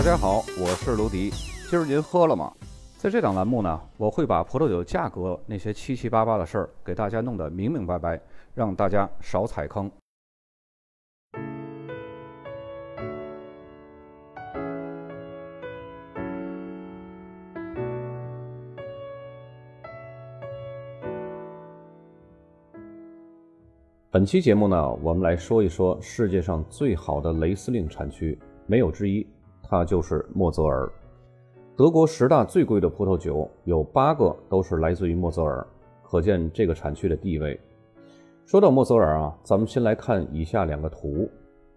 大家好，我是卢迪。今儿您喝了吗？在这档栏目呢，我会把葡萄酒价格那些七七八八的事儿给大家弄得明明白白，让大家少踩坑。本期节目呢，我们来说一说世界上最好的雷司令产区，没有之一，它就是莫泽尔。德国十大最贵的葡萄酒有八个都是来自于莫泽尔，可见这个产区的地位。说到莫泽尔啊，咱们先来看以下两个图。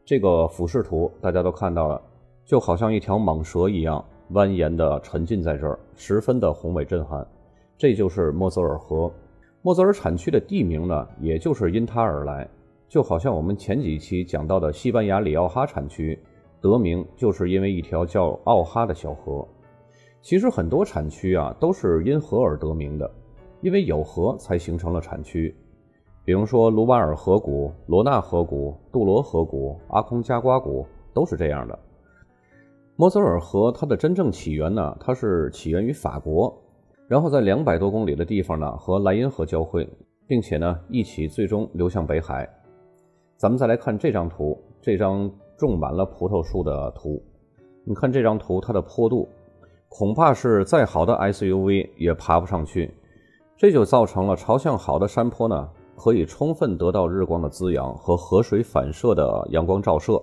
这个俯视图大家都看到了，就好像一条蟒蛇一样蜿蜒的沉浸在这儿，十分的宏伟震撼。这就是莫泽尔河。莫泽尔产区的地名呢，也就是因它而来，就好像我们前几期讲到的西班牙里奥哈产区，得名就是因为一条叫奥哈的小河。其实很多产区啊都是因河而得名的，因为有河才形成了产区。比如说卢瓦尔河谷、罗纳河谷、杜罗河谷、阿空加瓜谷都是这样的。莫泽尔河它的真正起源呢，它是起源于法国。然后在两百多公里的地方呢，和莱茵河交汇，并且呢一起最终流向北海。咱们再来看这张图，这张种满了葡萄树的图。你看这张图，它的坡度恐怕是再好的 SUV 也爬不上去。这就造成了朝向好的山坡呢，可以充分得到日光的滋养和河水反射的阳光照射，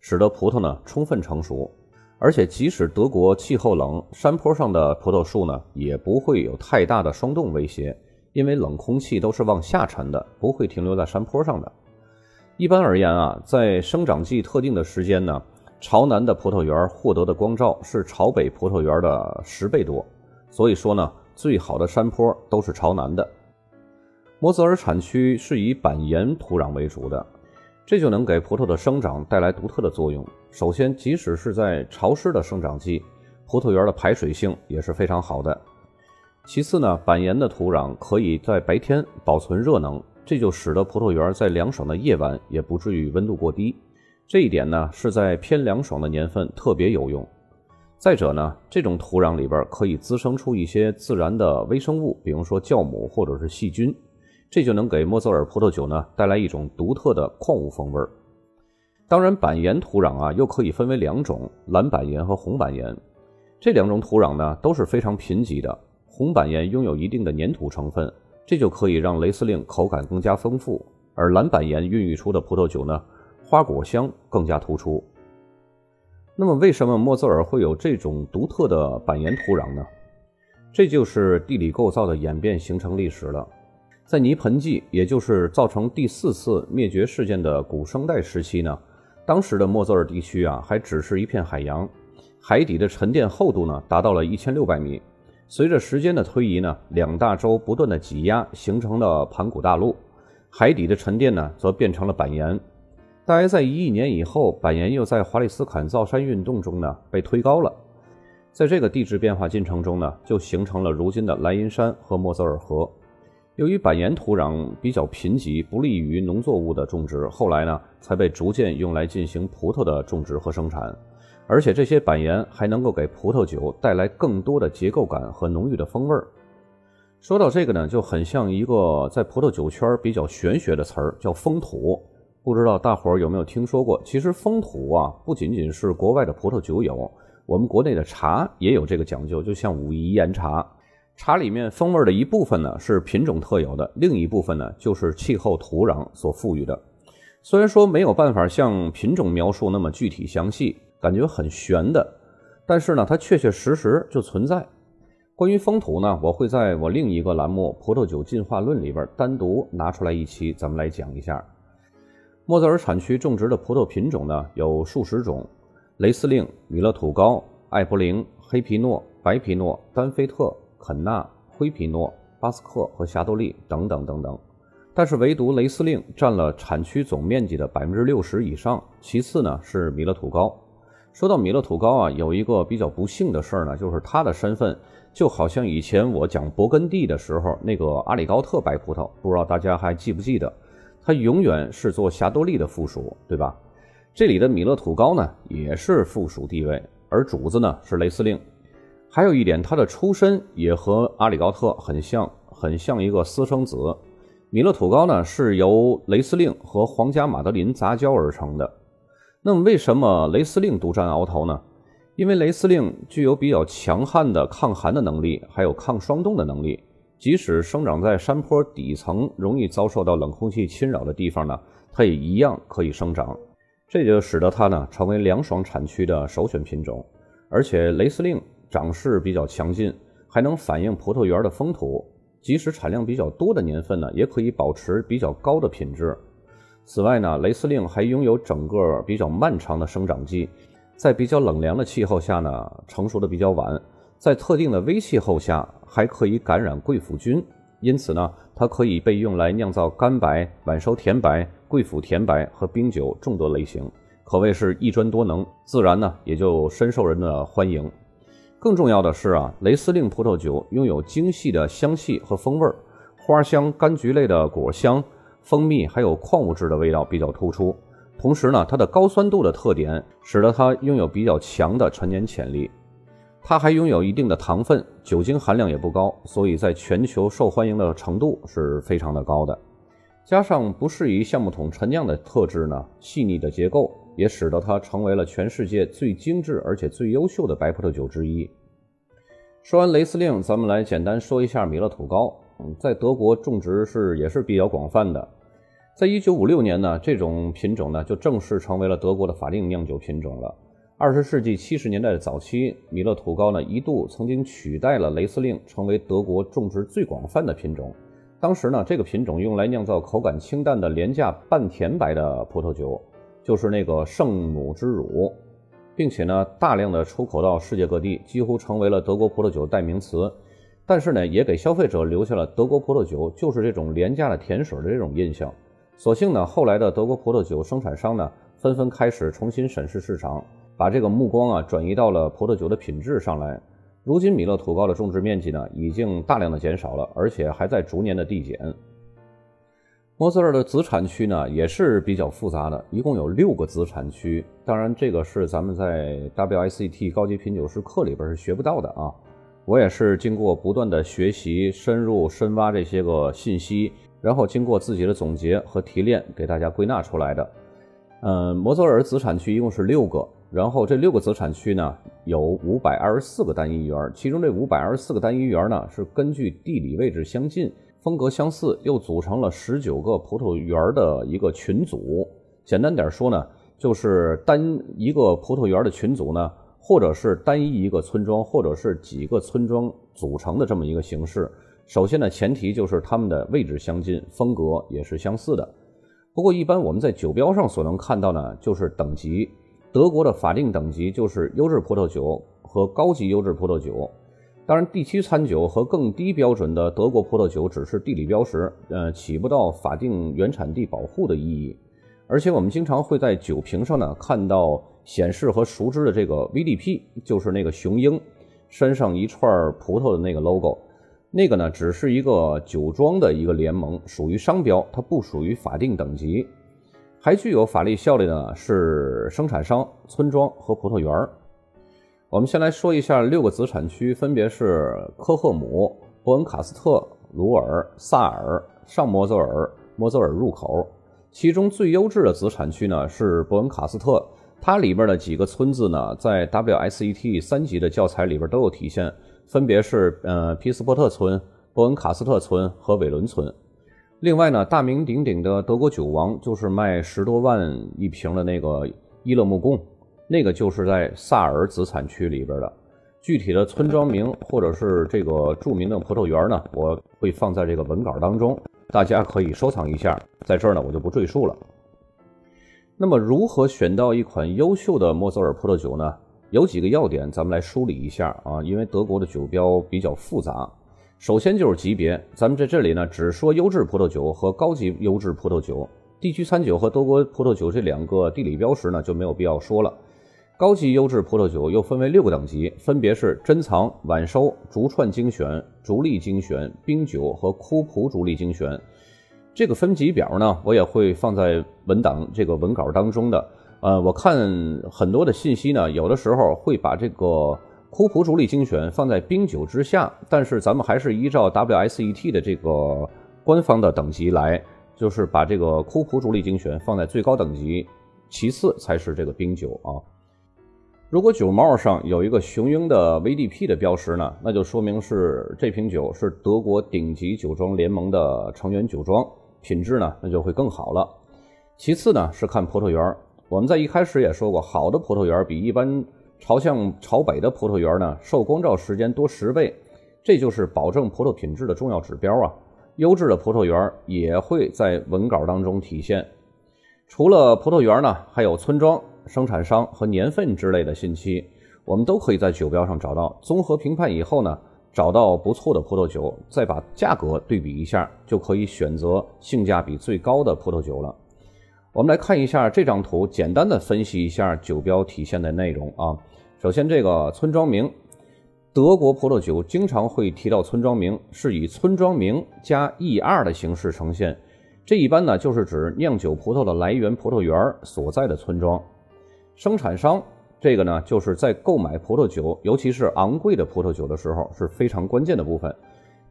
使得葡萄呢充分成熟。而且，即使德国气候冷，山坡上的葡萄树呢也不会有太大的霜冻威胁，因为冷空气都是往下沉的，不会停留在山坡上的。一般而言啊，在生长季特定的时间呢，朝南的葡萄园获得的光照是朝北葡萄园的十倍多。所以说呢，最好的山坡都是朝南的。摩泽尔产区是以板岩土壤为主的。这就能给葡萄的生长带来独特的作用。首先，即使是在潮湿的生长季，葡萄园的排水性也是非常好的。其次呢，板岩的土壤可以在白天保存热能，这就使得葡萄园在凉爽的夜晚也不至于温度过低。这一点呢，是在偏凉爽的年份特别有用。再者呢，这种土壤里边可以滋生出一些自然的微生物，比如说酵母或者是细菌。这就能给莫泽尔葡萄酒呢带来一种独特的矿物风味。当然，板岩土壤啊又可以分为两种：蓝板岩和红板岩。这两种土壤呢都是非常贫瘠的。红板岩拥有一定的粘土成分，这就可以让雷司令口感更加丰富；而蓝板岩孕育出的葡萄酒呢，花果香更加突出。那么，为什么莫泽尔会有这种独特的板岩土壤呢？这就是地理构造的演变形成历史了。在泥盆纪，也就是造成第四次灭绝事件的古生代时期呢，当时的莫泽尔地区啊，还只是一片海洋，海底的沉淀厚度呢，达到了一千六百米。随着时间的推移呢，两大洲不断的挤压，形成了盘古大陆，海底的沉淀呢，则变成了板岩。大约在一亿年以后，板岩又在华利斯坎造山运动中呢，被推高了。在这个地质变化进程中呢，就形成了如今的莱茵山和莫泽尔河。由于板岩土壤比较贫瘠，不利于农作物的种植，后来呢才被逐渐用来进行葡萄的种植和生产。而且这些板岩还能够给葡萄酒带来更多的结构感和浓郁的风味儿。说到这个呢，就很像一个在葡萄酒圈比较玄学的词儿，叫风土。不知道大伙儿有没有听说过？其实风土啊，不仅仅是国外的葡萄酒有，我们国内的茶也有这个讲究，就像武夷岩茶。茶里面风味的一部分呢是品种特有的，另一部分呢就是气候土壤所赋予的。虽然说没有办法像品种描述那么具体详细，感觉很玄的，但是呢它确确实实就存在。关于风土呢，我会在我另一个栏目《葡萄酒进化论》里边单独拿出来一期，咱们来讲一下。莫泽尔产区种植的葡萄品种呢有数十种：雷司令、米勒土高、艾伯灵、黑皮诺、白皮诺、丹菲特。肯纳、灰皮诺、巴斯克和霞多丽等等等等，但是唯独雷司令占了产区总面积的百分之六十以上。其次呢是米勒土高。说到米勒土高啊，有一个比较不幸的事儿呢，就是他的身份就好像以前我讲勃艮第的时候那个阿里高特白葡萄，不知道大家还记不记得？他永远是做霞多丽的附属，对吧？这里的米勒土高呢也是附属地位。而主子呢是雷司令。还有一点，他的出身也和阿里高特很像，很像一个私生子。米勒土高呢是由雷司令和皇家马德琳杂交而成的。那么为什么雷司令独占鳌头呢？因为雷司令具有比较强悍的抗寒的能力，还有抗霜冻的能力。即使生长在山坡底层、容易遭受到冷空气侵扰的地方呢，它也一样可以生长。这就使得它呢成为凉爽产区的首选品种。而且雷司令长势比较强劲，还能反映葡萄园的风土。即使产量比较多的年份呢，也可以保持比较高的品质。此外呢，雷司令还拥有整个比较漫长的生长季，在比较冷凉的气候下呢，成熟的比较晚。在特定的微气候下，还可以感染贵腐菌，因此呢，它可以被用来酿造干白、晚熟甜白、贵腐甜白和冰酒众多类型，可谓是一专多能，自然呢也就深受人的欢迎。更重要的是啊，雷司令葡萄酒拥有精细的香气和风味儿，花香、柑橘类的果香、蜂蜜还有矿物质的味道比较突出，同时呢，它的高酸度的特点使得它拥有比较强的陈年潜力。它还拥有一定的糖分，酒精含量也不高，所以在全球受欢迎的程度是非常的高的。加上不适宜橡木桶陈酿的特质呢，细腻的结构也使得它成为了全世界最精致而且最优秀的白葡萄酒之一。说完雷司令，咱们来简单说一下米勒土高。在德国种植是也是比较广泛的。在一九五六年呢，这种品种呢就正式成为了德国的法定酿酒品种了。二十世纪七十年代的早期，米勒土高呢一度曾经取代了雷司令，成为德国种植最广泛的品种。当时呢，这个品种用来酿造口感清淡的廉价半甜白的葡萄酒，就是那个圣母之乳，并且呢，大量的出口到世界各地，几乎成为了德国葡萄酒代名词。但是呢，也给消费者留下了德国葡萄酒就是这种廉价的甜水的这种印象。所幸呢，后来的德国葡萄酒生产商呢，纷纷开始重新审视市场。把这个目光啊转移到了葡萄酒的品质上来。如今米勒土高的种植面积呢已经大量的减少了，而且还在逐年的递减。莫泽尔的子产区呢也是比较复杂的，一共有六个子产区。当然，这个是咱们在 WSET 高级品酒师课里边是学不到的啊。我也是经过不断的学习、深入深挖这些个信息，然后经过自己的总结和提炼，给大家归纳出来的。嗯，摩泽尔子产区一共是六个。然后这六个子产区呢，有五百二十四个单一园，其中这五百二十四个单一园呢，是根据地理位置相近、风格相似，又组成了十九个葡萄园的一个群组。简单点说呢，就是单一个葡萄园的群组呢，或者是单一一个村庄，或者是几个村庄组成的这么一个形式。首先呢，前提就是它们的位置相近，风格也是相似的。不过一般我们在酒标上所能看到呢，就是等级。德国的法定等级就是优质葡萄酒和高级优质葡萄酒，当然地区餐酒和更低标准的德国葡萄酒只是地理标识，呃，起不到法定原产地保护的意义。而且我们经常会在酒瓶上呢看到显示和熟知的这个 VDP，就是那个雄鹰身上一串葡萄的那个 logo，那个呢只是一个酒庄的一个联盟，属于商标，它不属于法定等级。还具有法律效力的是生产商、村庄和葡萄园我们先来说一下六个子产区，分别是科赫姆、伯恩卡斯特、鲁尔、萨尔、上摩泽尔、摩泽尔入口。其中最优质的子产区呢是伯恩卡斯特，它里边的几个村子呢，在 WSET 三级的教材里边都有体现，分别是呃皮斯波特村、伯恩卡斯特村和韦伦村。另外呢，大名鼎鼎的德国酒王就是卖十多万一瓶的那个伊勒木贡，那个就是在萨尔子产区里边的。具体的村庄名或者是这个著名的葡萄园呢，我会放在这个文稿当中，大家可以收藏一下。在这儿呢，我就不赘述了。那么，如何选到一款优秀的莫泽尔葡萄酒呢？有几个要点，咱们来梳理一下啊，因为德国的酒标比较复杂。首先就是级别，咱们在这里呢只说优质葡萄酒和高级优质葡萄酒，地区餐酒和德国葡萄酒这两个地理标识呢就没有必要说了。高级优质葡萄酒又分为六个等级，分别是珍藏、晚收、竹串精选、竹粒精选、冰酒和枯普竹粒精选。这个分级表呢，我也会放在文档这个文稿当中的。呃，我看很多的信息呢，有的时候会把这个库普主力精选放在冰酒之下，但是咱们还是依照 WSET 的这个官方的等级来，就是把这个库普主力精选放在最高等级，其次才是这个冰酒啊。如果酒帽上有一个雄鹰的 VDP 的标识呢，那就说明是这瓶酒是德国顶级酒庄联盟的成员酒庄，品质呢那就会更好了。其次呢是看葡萄园。我们在一开始也说过，好的葡萄园比一般朝向朝北的葡萄园呢，受光照时间多十倍，这就是保证葡萄品质的重要指标啊。优质的葡萄园也会在文稿当中体现。除了葡萄园呢，还有村庄、生产商和年份之类的信息，我们都可以在酒标上找到。综合评判以后呢，找到不错的葡萄酒，再把价格对比一下，就可以选择性价比最高的葡萄酒了。我们来看一下这张图，简单的分析一下酒标体现的内容啊。首先，这个村庄名，德国葡萄酒经常会提到村庄名，是以村庄名加 ER 的形式呈现。这一般呢就是指酿酒葡萄的来源葡萄园所在的村庄。生产商，这个呢就是在购买葡萄酒，尤其是昂贵的葡萄酒的时候是非常关键的部分。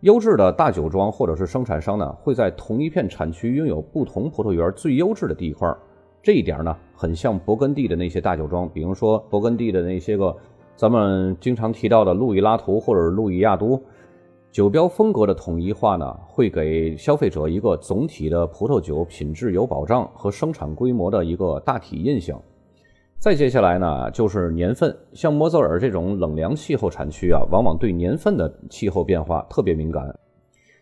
优质的大酒庄或者是生产商呢，会在同一片产区拥有不同葡萄园最优质的地块。这一点呢，很像勃艮第的那些大酒庄，比如说勃艮第的那些个咱们经常提到的路易拉图或者路易亚都。酒标风格的统一化呢，会给消费者一个总体的葡萄酒品质有保障和生产规模的一个大体印象。再接下来呢，就是年份。像莫泽尔这种冷凉气候产区啊，往往对年份的气候变化特别敏感。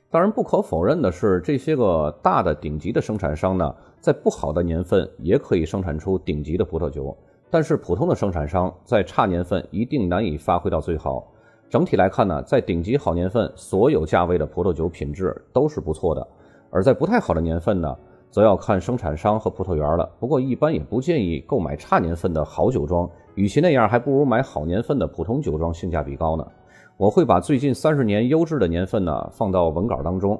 当然，不可否认的是，这些个大的顶级的生产商呢，在不好的年份也可以生产出顶级的葡萄酒。但是，普通的生产商在差年份一定难以发挥到最好。整体来看呢，在顶级好年份，所有价位的葡萄酒品质都是不错的；而在不太好的年份呢，则要看生产商和葡萄园了。不过一般也不建议购买差年份的好酒庄，与其那样，还不如买好年份的普通酒庄，性价比高呢。我会把最近三十年优质的年份呢放到文稿当中。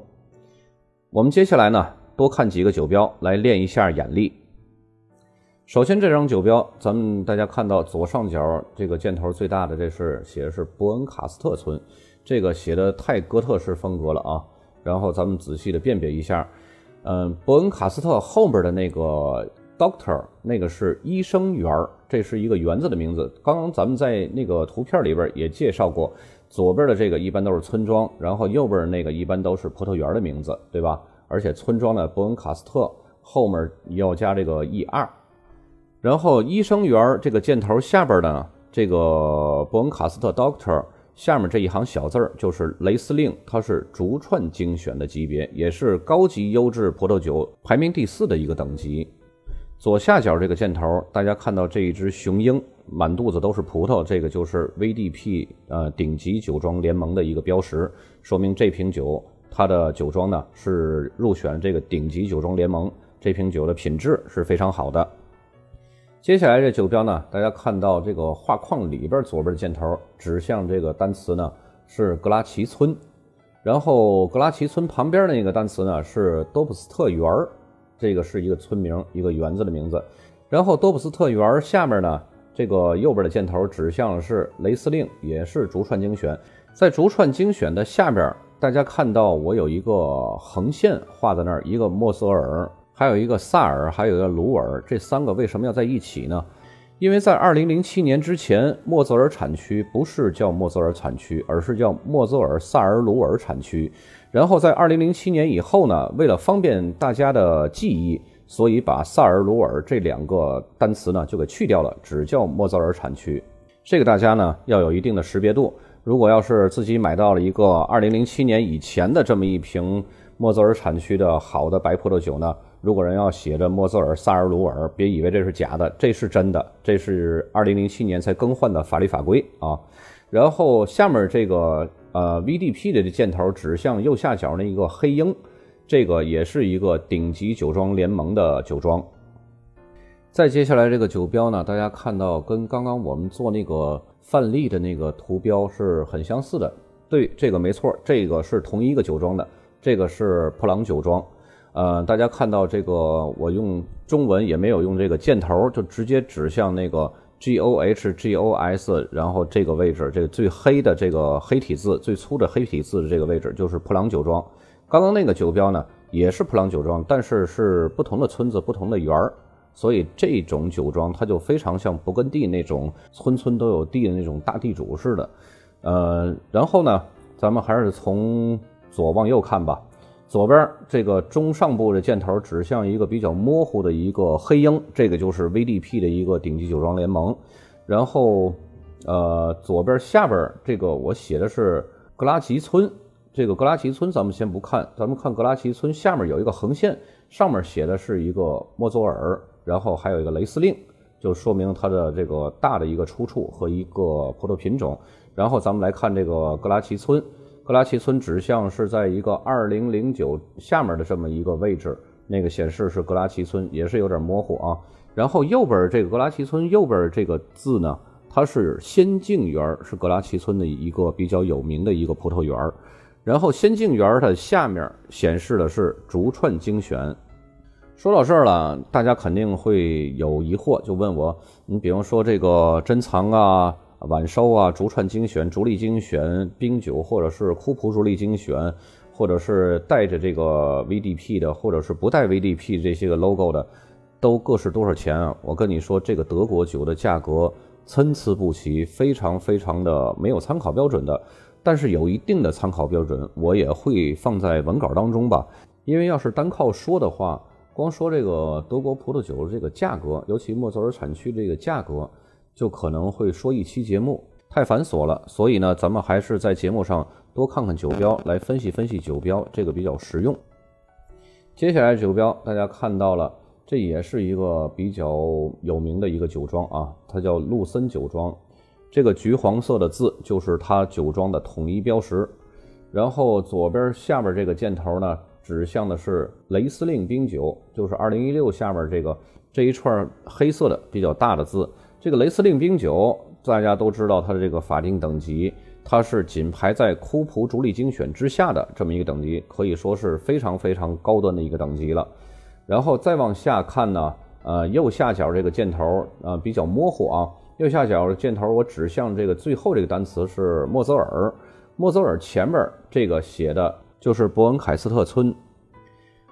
我们接下来呢多看几个酒标来练一下眼力。首先这张酒标，咱们大家看到左上角这个箭头最大的，这是写的是伯恩卡斯特村，这个写的太哥特式风格了啊。然后咱们仔细的辨别一下。嗯，伯恩卡斯特后边的那个 Doctor，那个是医生园这是一个园子的名字。刚刚咱们在那个图片里边也介绍过，左边的这个一般都是村庄，然后右边那个一般都是葡萄园的名字，对吧？而且村庄的伯恩卡斯特后面要加这个 er，，然后医生园这个箭头下边呢，这个伯恩卡斯特 Doctor。下面这一行小字儿就是雷司令，它是逐串精选的级别，也是高级优质葡萄酒排名第四的一个等级。左下角这个箭头，大家看到这一只雄鹰，满肚子都是葡萄，这个就是 VDP 呃顶级酒庄联盟的一个标识，说明这瓶酒它的酒庄呢是入选这个顶级酒庄联盟，这瓶酒的品质是非常好的。接下来这九标呢，大家看到这个画框里边左边的箭头指向这个单词呢是格拉奇村，然后格拉奇村旁边那个单词呢是多普斯特园儿，这个是一个村名，一个园子的名字。然后多普斯特园下面呢，这个右边的箭头指向是雷司令，也是逐串精选。在逐串精选的下边，大家看到我有一个横线画在那儿，一个莫泽尔。还有一个萨尔，还有一个鲁尔，这三个为什么要在一起呢？因为在二零零七年之前，莫泽尔产区不是叫莫泽尔产区，而是叫莫泽尔萨尔鲁尔产区。然后在二零零七年以后呢，为了方便大家的记忆，所以把萨尔鲁尔这两个单词呢就给去掉了，只叫莫泽尔产区。这个大家呢要有一定的识别度。如果要是自己买到了一个二零零七年以前的这么一瓶莫泽尔产区的好的白葡萄酒呢？如果人要写着莫泽尔萨尔鲁尔，别以为这是假的，这是真的，这是二零零七年才更换的法律法规啊。然后下面这个呃 VDP 的这箭头指向右下角那一个黑鹰，这个也是一个顶级酒庄联盟的酒庄。再接下来这个酒标呢，大家看到跟刚刚我们做那个范例的那个图标是很相似的。对，这个没错，这个是同一个酒庄的，这个是普朗酒庄。呃，大家看到这个，我用中文也没有用这个箭头，就直接指向那个 G O H G O S，然后这个位置，这个最黑的这个黑体字，最粗的黑体字的这个位置就是普朗酒庄。刚刚那个酒标呢，也是普朗酒庄，但是是不同的村子、不同的园儿，所以这种酒庄它就非常像勃艮第那种村村都有地的那种大地主似的。呃，然后呢，咱们还是从左往右看吧。左边这个中上部的箭头指向一个比较模糊的一个黑鹰，这个就是 VDP 的一个顶级酒庄联盟。然后，呃，左边下边这个我写的是格拉奇村，这个格拉奇村咱们先不看，咱们看格拉奇村下面有一个横线，上面写的是一个莫佐尔，然后还有一个雷司令，就说明它的这个大的一个出处和一个葡萄品种。然后咱们来看这个格拉奇村。格拉奇村指向是在一个二零零九下面的这么一个位置，那个显示是格拉奇村，也是有点模糊啊。然后右边这个格拉奇村右边这个字呢，它是仙境园，是格拉奇村的一个比较有名的一个葡萄园。然后仙境园的下面显示的是竹串精选。说到这儿了，大家肯定会有疑惑，就问我，你比方说这个珍藏啊。晚收啊，竹串精选、竹粒精选、冰酒，或者是库普竹粒精选，或者是带着这个 VDP 的，或者是不带 VDP 这些个 logo 的，都各是多少钱啊？我跟你说，这个德国酒的价格参差不齐，非常非常的没有参考标准的。但是有一定的参考标准，我也会放在文稿当中吧。因为要是单靠说的话，光说这个德国葡萄酒的这个价格，尤其莫泽尔产区这个价格。就可能会说一期节目太繁琐了，所以呢，咱们还是在节目上多看看酒标，来分析分析酒标，这个比较实用。接下来酒标大家看到了，这也是一个比较有名的一个酒庄啊，它叫陆森酒庄。这个橘黄色的字就是它酒庄的统一标识。然后左边下边这个箭头呢，指向的是雷司令冰酒，就是2016下面这个这一串黑色的比较大的字。这个雷司令冰酒，大家都知道它的这个法定等级，它是仅排在库普主力精选之下的这么一个等级，可以说是非常非常高端的一个等级了。然后再往下看呢，呃，右下角这个箭头啊比较模糊啊，右下角箭头我指向这个最后这个单词是莫泽尔，莫泽尔前面这个写的就是伯恩凯斯特村。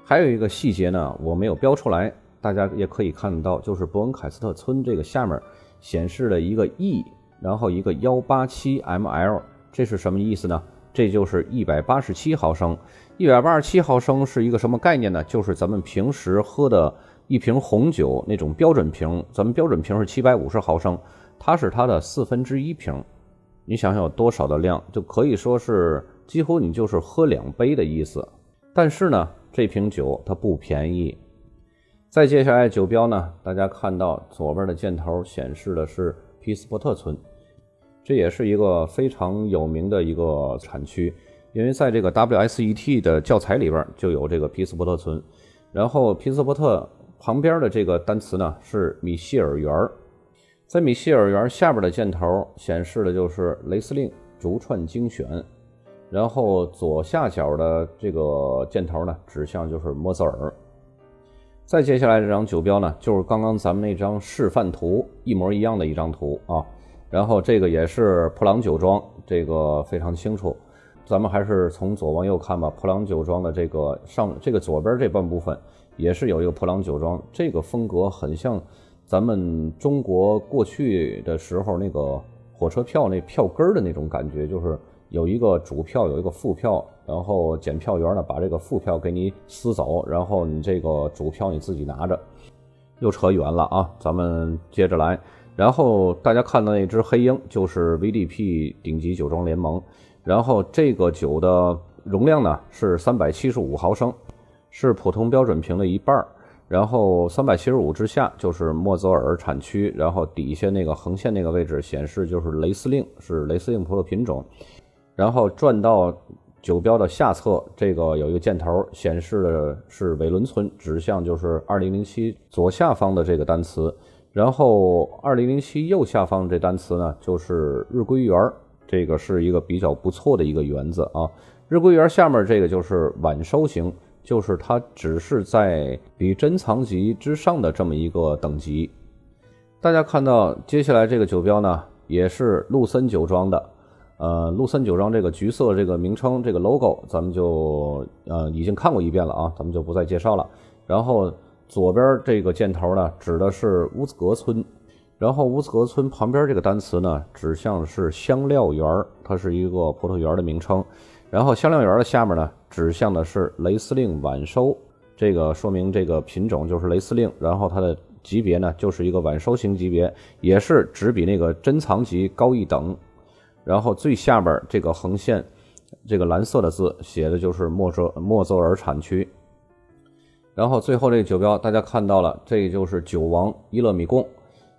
还有一个细节呢，我没有标出来，大家也可以看得到，就是伯恩凯斯特村这个下面。显示了一个 E，然后一个幺八七 mL，这是什么意思呢？这就是一百八十七毫升。一百八十七毫升是一个什么概念呢？就是咱们平时喝的一瓶红酒那种标准瓶，咱们标准瓶是七百五十毫升，它是它的四分之一瓶。你想想有多少的量，就可以说是几乎你就是喝两杯的意思。但是呢，这瓶酒它不便宜。再接下来酒标呢？大家看到左边的箭头显示的是皮斯伯特村，这也是一个非常有名的一个产区，因为在这个 WSET 的教材里边就有这个皮斯伯特村。然后皮斯伯特旁边的这个单词呢是米歇尔园，在米歇尔园下边的箭头显示的就是雷司令竹串精选，然后左下角的这个箭头呢指向就是莫泽尔。再接下来这张酒标呢，就是刚刚咱们那张示范图一模一样的一张图啊。然后这个也是普朗酒庄，这个非常清楚。咱们还是从左往右看吧。普朗酒庄的这个上这个左边这半部分也是有一个普朗酒庄，这个风格很像咱们中国过去的时候那个火车票那票根的那种感觉，就是。有一个主票，有一个副票，然后检票员呢把这个副票给你撕走，然后你这个主票你自己拿着。又扯远了啊，咱们接着来。然后大家看到那只黑鹰就是 VDP 顶级酒庄联盟，然后这个酒的容量呢是三百七十五毫升，是普通标准瓶的一半儿。然后三百七十五之下就是莫泽尔产区，然后底下那个横线那个位置显示就是雷司令，是雷司令葡萄品种。然后转到酒标的下侧，这个有一个箭头显示的是韦伦村，指向就是二零零七左下方的这个单词。然后二零零七右下方这单词呢，就是日归园，这个是一个比较不错的一个园子啊。日归园下面这个就是晚收型，就是它只是在比珍藏级之上的这么一个等级。大家看到接下来这个酒标呢，也是陆森酒庄的。呃，陆森酒庄这个橘色这个名称，这个 logo，咱们就呃已经看过一遍了啊，咱们就不再介绍了。然后左边这个箭头呢，指的是乌兹格村，然后乌兹格村旁边这个单词呢，指向是香料园它是一个葡萄园的名称。然后香料园的下面呢，指向的是雷司令晚收，这个说明这个品种就是雷司令，然后它的级别呢，就是一个晚收型级别，也是只比那个珍藏级高一等。然后最下边这个横线，这个蓝色的字写的就是莫泽莫泽尔产区。然后最后这个酒标大家看到了，这就是酒王伊勒米贡。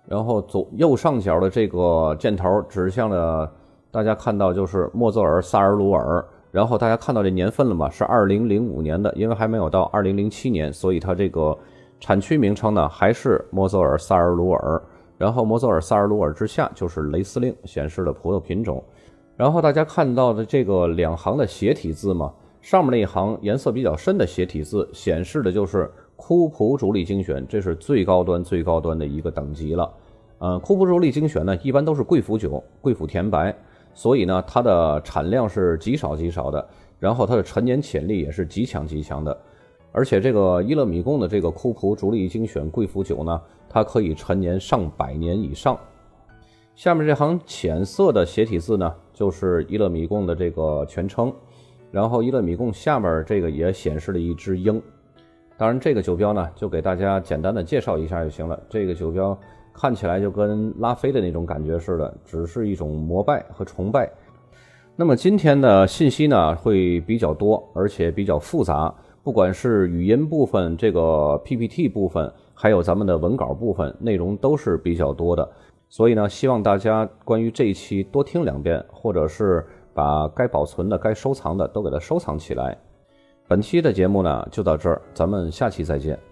然后左右上角的这个箭头指向了，大家看到就是莫泽尔萨尔鲁尔。然后大家看到这年份了吗？是二零零五年的，因为还没有到二零零七年，所以它这个产区名称呢还是莫泽尔萨尔鲁尔。然后摩泽尔萨尔鲁尔之下就是雷司令显示的葡萄品种，然后大家看到的这个两行的斜体字嘛，上面那一行颜色比较深的斜体字显示的就是库普主力精选，这是最高端最高端的一个等级了。呃，库普主力精选呢一般都是贵腐酒、贵腐甜白，所以呢它的产量是极少极少的，然后它的陈年潜力也是极强极强的。而且这个伊勒米贡的这个库普主力精选贵腐酒呢，它可以陈年上百年以上。下面这行浅色的斜体字呢，就是伊勒米贡的这个全称。然后伊勒米贡下面这个也显示了一只鹰。当然，这个酒标呢，就给大家简单的介绍一下就行了。这个酒标看起来就跟拉菲的那种感觉似的，只是一种膜拜和崇拜。那么今天的信息呢，会比较多，而且比较复杂。不管是语音部分、这个 PPT 部分，还有咱们的文稿部分，内容都是比较多的。所以呢，希望大家关于这一期多听两遍，或者是把该保存的、该收藏的都给它收藏起来。本期的节目呢就到这儿，咱们下期再见。